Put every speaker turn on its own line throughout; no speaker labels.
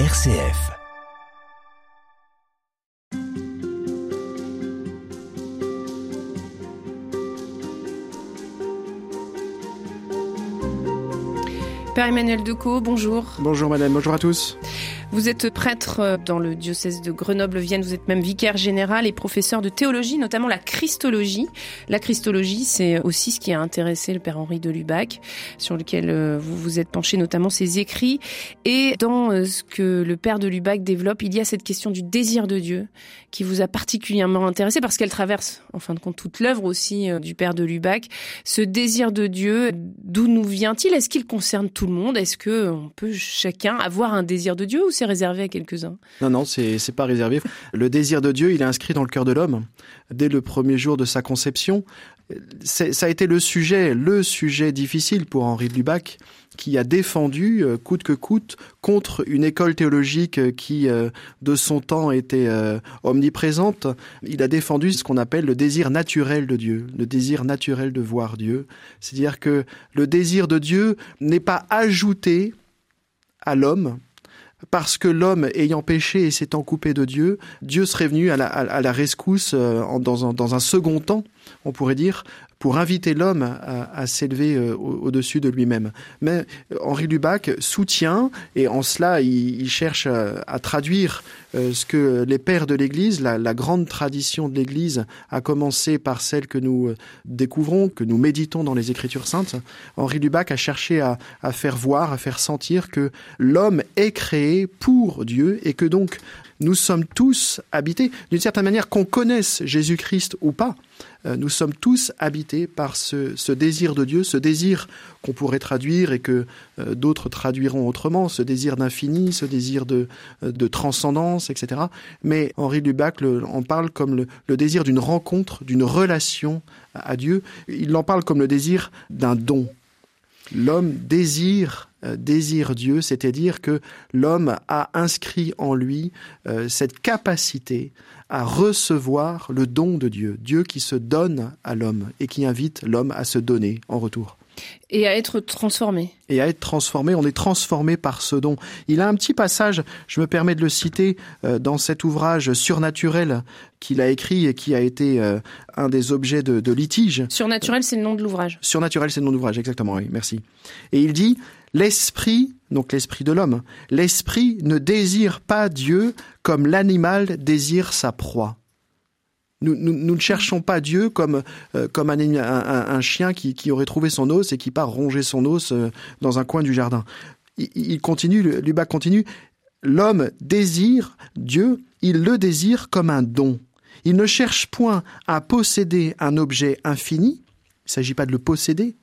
RCF.
Père Emmanuel Decaux, bonjour.
Bonjour madame, bonjour à tous.
Vous êtes prêtre euh, dans le diocèse de Grenoble-Vienne, vous êtes même vicaire général et professeur de théologie, notamment la Christologie. La Christologie, c'est aussi ce qui a intéressé le Père Henri de Lubac, sur lequel euh, vous vous êtes penché, notamment ses écrits. Et dans euh, ce que le Père de Lubac développe, il y a cette question du désir de Dieu qui vous a particulièrement intéressé parce qu'elle traverse, en fin de compte, toute l'œuvre aussi du Père de Lubac. Ce désir de Dieu, d'où nous vient-il? Est-ce qu'il concerne tout le monde? Est-ce que on peut chacun avoir un désir de Dieu réservé à quelques-uns
Non, non, c'est c'est pas réservé. Le désir de Dieu, il est inscrit dans le cœur de l'homme dès le premier jour de sa conception. Ça a été le sujet, le sujet difficile pour Henri de Lubac, qui a défendu, euh, coûte que coûte, contre une école théologique euh, qui, euh, de son temps, était omniprésente. Il a défendu ce qu'on appelle le désir naturel de Dieu, le désir naturel de voir Dieu. C'est-à-dire que le désir de Dieu n'est pas ajouté à l'homme, parce que l'homme ayant péché et s'étant coupé de Dieu, Dieu serait venu à la, rescousse un, dans un second temps, on pourrait dire, pour inviter l'homme à, s'élever euh, au-dessus de lui-même. Mais euh, Henri Lubac soutient, et en cela il, cherche à, traduire euh, ce que les pères de l'Église, la, grande tradition de l'Église, a commencé par celle que nous découvrons, que nous méditons dans les Écritures saintes. Henri Lubac a cherché à, à faire voir, à faire sentir que l'homme est créé pour Dieu et que donc nous sommes tous habités, d'une certaine manière, qu'on connaisse Jésus-Christ ou pas, nous sommes tous habités par ce, désir de Dieu, ce désir qu'on pourrait traduire et que euh, d'autres traduiront autrement, ce désir d'infini, ce désir de, euh, transcendance, etc. Mais Henri Lubac en parle comme le, le désir d'une rencontre, d'une relation à Dieu. Il en parle comme le désir d'un don. L'homme désire euh, désire Dieu, c'est-à-dire que l'homme a inscrit en lui euh, cette capacité à recevoir le don de Dieu, Dieu qui se donne à l'homme et qui invite l'homme à se donner en retour.
Et à être transformé.
Et à être transformé, on est transformé par ce don. Il a un petit passage, je me permets de le citer, euh, dans cet ouvrage surnaturel qu'il a écrit et qui a été un des objets de, de litige.
Surnaturel, c'est le nom de l'ouvrage.
Surnaturel, c'est le nom de l'ouvrage, exactement, oui, merci. Et il dit, L'esprit, donc l'esprit de l'homme, l'esprit ne désire pas Dieu comme l'animal désire sa proie. Nous, ne cherchons pas Dieu comme, euh, comme un, chien qui, aurait trouvé son os et qui part ronger son os euh, dans un coin du jardin. Il, il continue, Lubac continue, l'homme désire Dieu, il le désire comme un don. Il ne cherche point à posséder un objet infini, il ne s'agit pas de le posséder,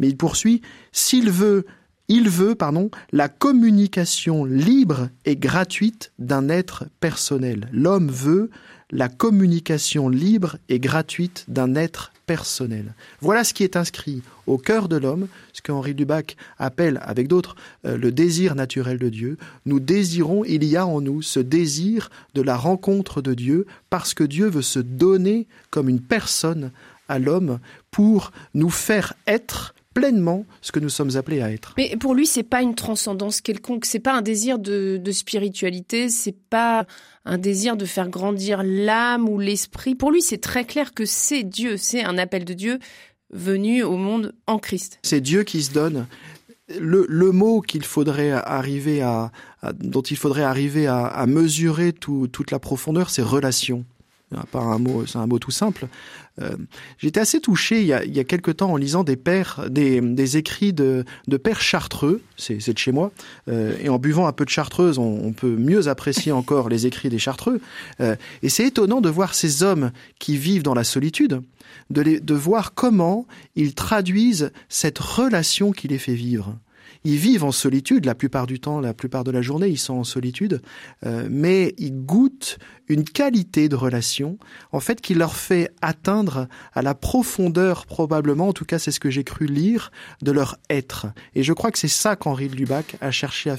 mais il poursuit, s'il veut il veut, pardon, la communication libre et gratuite d'un être personnel. L'homme veut la communication libre et gratuite d'un être personnel. Voilà ce qui est inscrit au cœur de l'homme, ce qu'Henri Dubac appelle, avec d'autres, euh, le désir naturel de Dieu. Nous désirons, il y a en nous ce désir de la rencontre de Dieu, parce que Dieu veut se donner comme une personne à l'homme pour nous faire être pleinement ce que nous sommes appelés à être.
Mais pour lui, c'est pas une transcendance quelconque, c'est pas un désir de, de spiritualité, c'est pas un désir de faire grandir l'âme ou l'esprit. Pour lui, c'est très clair que c'est Dieu, c'est un appel de Dieu venu au monde en Christ.
C'est Dieu qui se donne. Le, le mot qu'il faudrait arriver à, dont il faudrait arriver à, à mesurer tout, toute la profondeur, c'est relation un mot, c'est un mot tout simple. Euh, J'étais assez touché il y, a, il y a quelque temps en lisant des pères, des, des écrits de, de pères chartreux, c'est de chez moi, euh, et en buvant un peu de chartreuse, on, on, peut mieux apprécier encore les écrits des chartreux. Euh, et c'est étonnant de voir ces hommes qui vivent dans la solitude, de, les, de voir comment ils traduisent cette relation qui les fait vivre. Ils vivent en solitude la plupart du temps, la plupart de la journée, ils sont en solitude, euh, mais ils goûtent une qualité de relation, en fait, qui leur fait atteindre à la profondeur, probablement, en tout cas c'est ce que j'ai cru lire, de leur être. Et je crois que c'est ça qu'Henri Lubac a cherché à,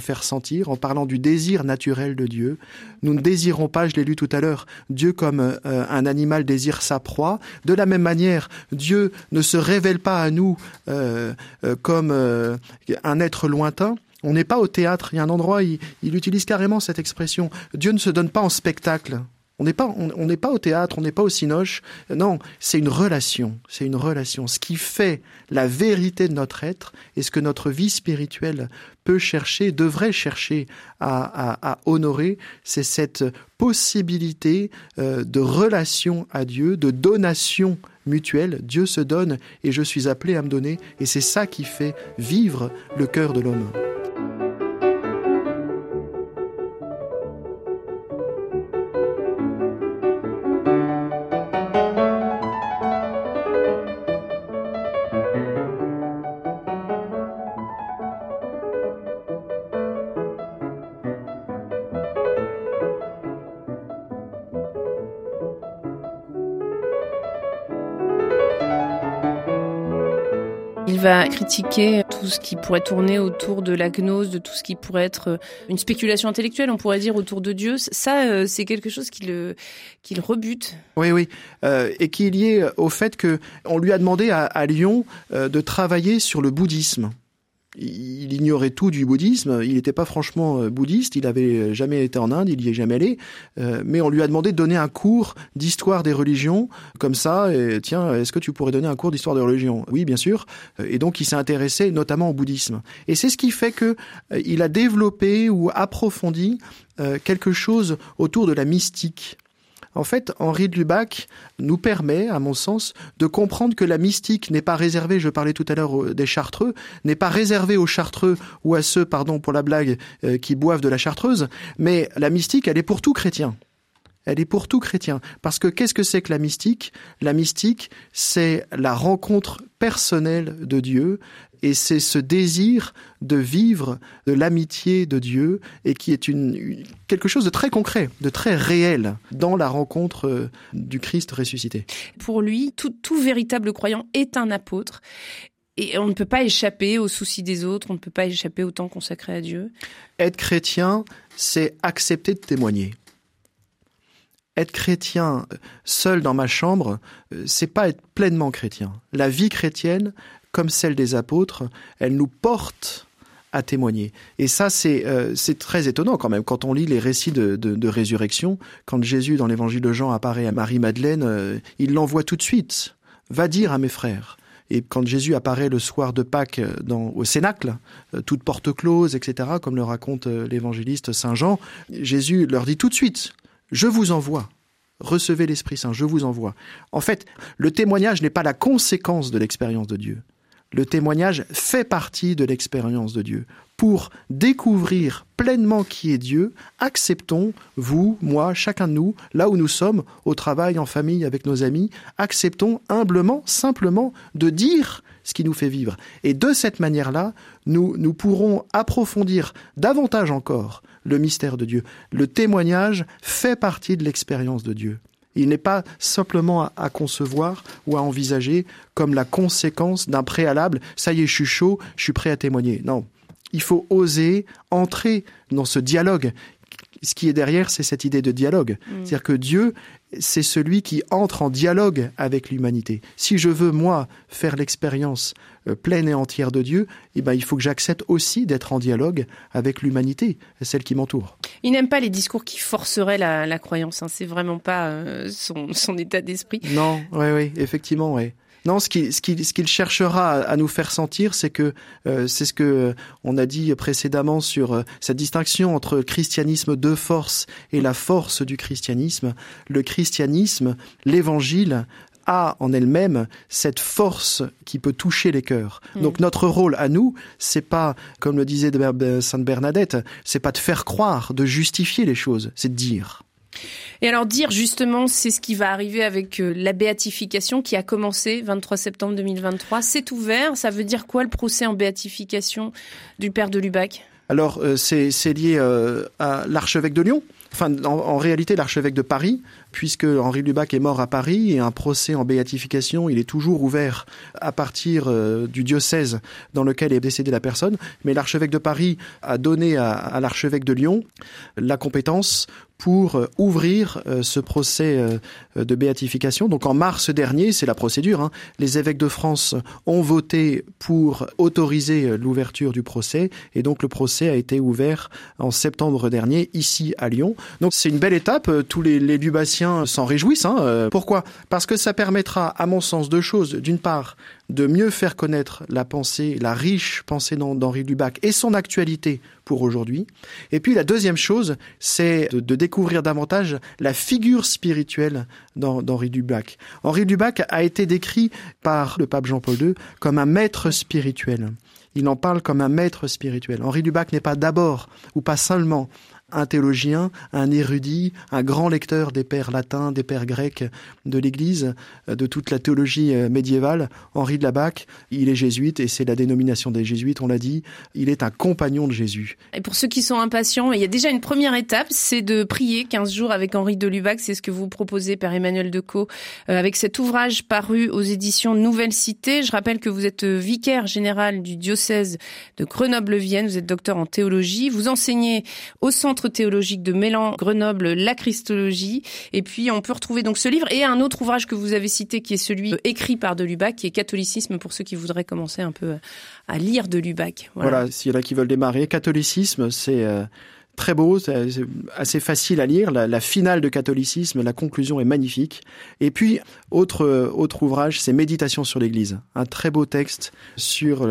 faire sentir en parlant du désir naturel de Dieu. Nous ne désirons pas, je l'ai lu tout à l'heure, Dieu comme euh, un animal désire sa proie. De la même manière, Dieu ne se révèle pas à nous euh, comme un être lointain, On n'est pas au théâtre. Il y a un endroit, il, il utilise carrément cette expression. Dieu ne se donne pas en spectacle. On n'est pas, au théâtre, on n'est pas au cinoche. Non, c'est une relation. C'est une relation. Ce qui fait la vérité de notre être et ce que notre vie spirituelle peut chercher, devrait chercher à, honorer, c'est cette possibilité euh, de relation à Dieu, de donation mutuelle. Dieu se donne et je suis appelé à me donner. Et c'est ça qui fait vivre le cœur de l'homme.
Va critiquer tout ce qui pourrait tourner autour de la gnose, de tout ce qui pourrait être euh, une spéculation intellectuelle, on pourrait dire, autour de Dieu. Ça, euh, c'est quelque chose qui le, qui le rebute.
Oui, oui. Euh, et qui est lié au fait que on lui a demandé à, à Lyon de travailler sur le bouddhisme il ignorait tout du bouddhisme. Il n'était pas franchement euh, bouddhiste. Il avait jamais été en Inde. Il y est jamais allé. Euh, mais on lui a demandé de donner un cours d'histoire des religions comme ça. Et tiens, est-ce que tu pourrais donner un cours d'histoire des religions? Oui, bien sûr. Et donc il s'est intéressé notamment au bouddhisme. Et c'est ce qui fait que euh, il a développé ou approfondi quelque chose autour de la mystique. En fait, Henri de Lubac nous permet, à mon sens, de comprendre que la mystique n'est pas réservée, je parlais tout à l'heure des chartreux, n'est pas réservée aux chartreux ou à ceux, pardon pour la blague, euh, qui boivent de la chartreuse, mais la mystique, elle est pour tout chrétien. Elle est pour tout chrétien. Parce que qu'est-ce que c'est que la mystique? La mystique, c'est la rencontre personnelle de Dieu et c'est ce désir de vivre de l'amitié de Dieu et qui est une, quelque chose de très concret, de très réel dans la rencontre euh, du Christ ressuscité.
Pour lui, tout, tout véritable croyant est un apôtre et on ne peut pas échapper aux soucis des autres, on ne peut pas échapper au temps consacré à Dieu.
Être chrétien, c'est accepter de témoigner. Être chrétien seul dans ma chambre, euh, c'est pas être pleinement chrétien. La vie chrétienne, comme celle des apôtres, elle nous porte à témoigner. Et ça, c'est euh, très étonnant quand même quand on lit les récits de, résurrection. Quand Jésus, dans l'évangile de Jean, apparaît à Marie-Madeleine, euh, il l'envoie tout de suite. Va dire à mes frères. Et quand Jésus apparaît le soir de Pâques euh, au Cénacle, toute porte close, etc., comme le raconte l'évangéliste Saint Jean, Jésus leur dit tout de suite, je vous envoie recevez l'Esprit Saint, je vous envoie. En fait, le témoignage n'est pas la conséquence de l'expérience de Dieu. Le témoignage fait partie de l'expérience de Dieu. Pour découvrir pleinement qui est Dieu, acceptons, vous, moi, chacun de nous, là où nous sommes, au travail, en famille, avec nos amis, acceptons humblement, simplement, de dire ce qui nous fait vivre. Et de cette manière-là, nous, nous pourrons approfondir davantage encore le mystère de Dieu. Le témoignage fait partie de l'expérience de Dieu. Il n'est pas simplement à, concevoir ou à envisager comme la conséquence d'un préalable. Ça y est, je suis chaud, je suis prêt à témoigner. Non. Il faut oser entrer dans ce dialogue. Ce qui est derrière, c'est cette idée de dialogue. Mm. C'est-à-dire que Dieu c'est celui qui entre en dialogue avec l'humanité. Si je veux, moi, faire l'expérience euh, pleine et entière de Dieu, eh ben, il faut que j'accepte aussi d'être en dialogue avec l'humanité, celle qui m'entoure.
Il n'aime pas les discours qui forceraient la, croyance. Hein. C'est vraiment pas euh, son, son, état d'esprit.
Non, oui, oui, effectivement, oui. Non, ce qu'il ce qu'il cherchera à, nous faire sentir, c'est que euh, c'est ce que euh, on a dit précédemment sur euh, cette distinction entre christianisme de force et la force du christianisme. Le christianisme, l'évangile a en elle-même cette force qui peut toucher les cœurs. Mm. Donc notre rôle à nous, c'est pas, comme le disait Sainte Bernadette, c'est pas de faire croire, de justifier les choses, c'est de dire.
Et alors dire justement, c'est ce qui va arriver avec euh, la béatification qui a commencé 23 septembre 2023. C'est ouvert. Ça veut dire quoi le procès en béatification du père de Lubac?
Alors euh, c'est lié euh, à l'archevêque de Lyon enfin, en, réalité, l'archevêque de Paris, puisque Henri Lubac est mort à Paris et un procès en béatification, il est toujours ouvert à partir euh, du diocèse dans lequel est décédée la personne. Mais l'archevêque de Paris a donné à l'archevêque de Lyon la compétence pour euh, ouvrir euh, ce procès de béatification. Donc en mars dernier, c'est la procédure, hein, les évêques de France ont voté pour autoriser l'ouverture du procès et donc le procès a été ouvert en septembre dernier ici à Lyon. Donc c'est une belle étape, tous les, les s'en réjouissent. Hein. Pourquoi? Parce que ça permettra, à mon sens, deux choses. D'une part, de mieux faire connaître la pensée, la riche pensée d'Henri Lubac et son actualité pour aujourd'hui. Et puis la deuxième chose, c'est de, découvrir davantage la figure spirituelle d'Henri Lubac. Henri Lubac a été décrit par le pape Jean-Paul II comme un maître spirituel. Il en parle comme un maître spirituel. Henri Lubac n'est pas d'abord ou pas seulement un théologien, un érudit, un grand lecteur des pères latins, des pères grecs de l'Église, euh, de toute la théologie euh, médiévale. Henri de Labac, il est jésuite et c'est la dénomination des jésuites, on l'a dit. Il est un compagnon de Jésus.
Et pour ceux qui sont impatients, il y a déjà une première étape, c'est de prier 15 jours avec Henri de Lubac. C'est ce que vous proposez, Père Emmanuel Decaux, euh, avec cet ouvrage paru aux éditions Nouvelle Cité. Je rappelle que vous êtes vicaire général du diocèse de Grenoble-Vienne. Vous êtes docteur en théologie. Vous enseignez au centre théologique de Mélan, Grenoble, La Christologie. Et puis, on peut retrouver donc ce livre et un autre ouvrage que vous avez cité qui est celui écrit par de Lubac, qui est Catholicisme pour ceux qui voudraient commencer un peu à lire de Lubac.
Voilà, s'il y en a qui veulent démarrer. Catholicisme, c'est... Euh, très beau, c'est assez facile à lire. La, finale de catholicisme, la conclusion est magnifique. Et puis, autre, autre ouvrage, c'est Méditation sur l'Église. Un très beau texte sur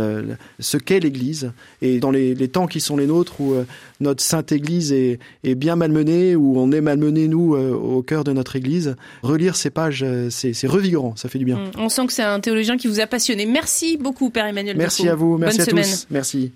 ce qu'est l'Église. Et dans les, temps qui sont les nôtres, où euh, notre Sainte Église est, est, bien malmenée, où on est malmené, nous, euh, au cœur de notre Église, relire ces pages, euh, c'est revigorant, ça fait du bien.
On sent que c'est un théologien qui vous a passionné. Merci beaucoup, Père Emmanuel.
Merci à vous, merci à tous. Merci.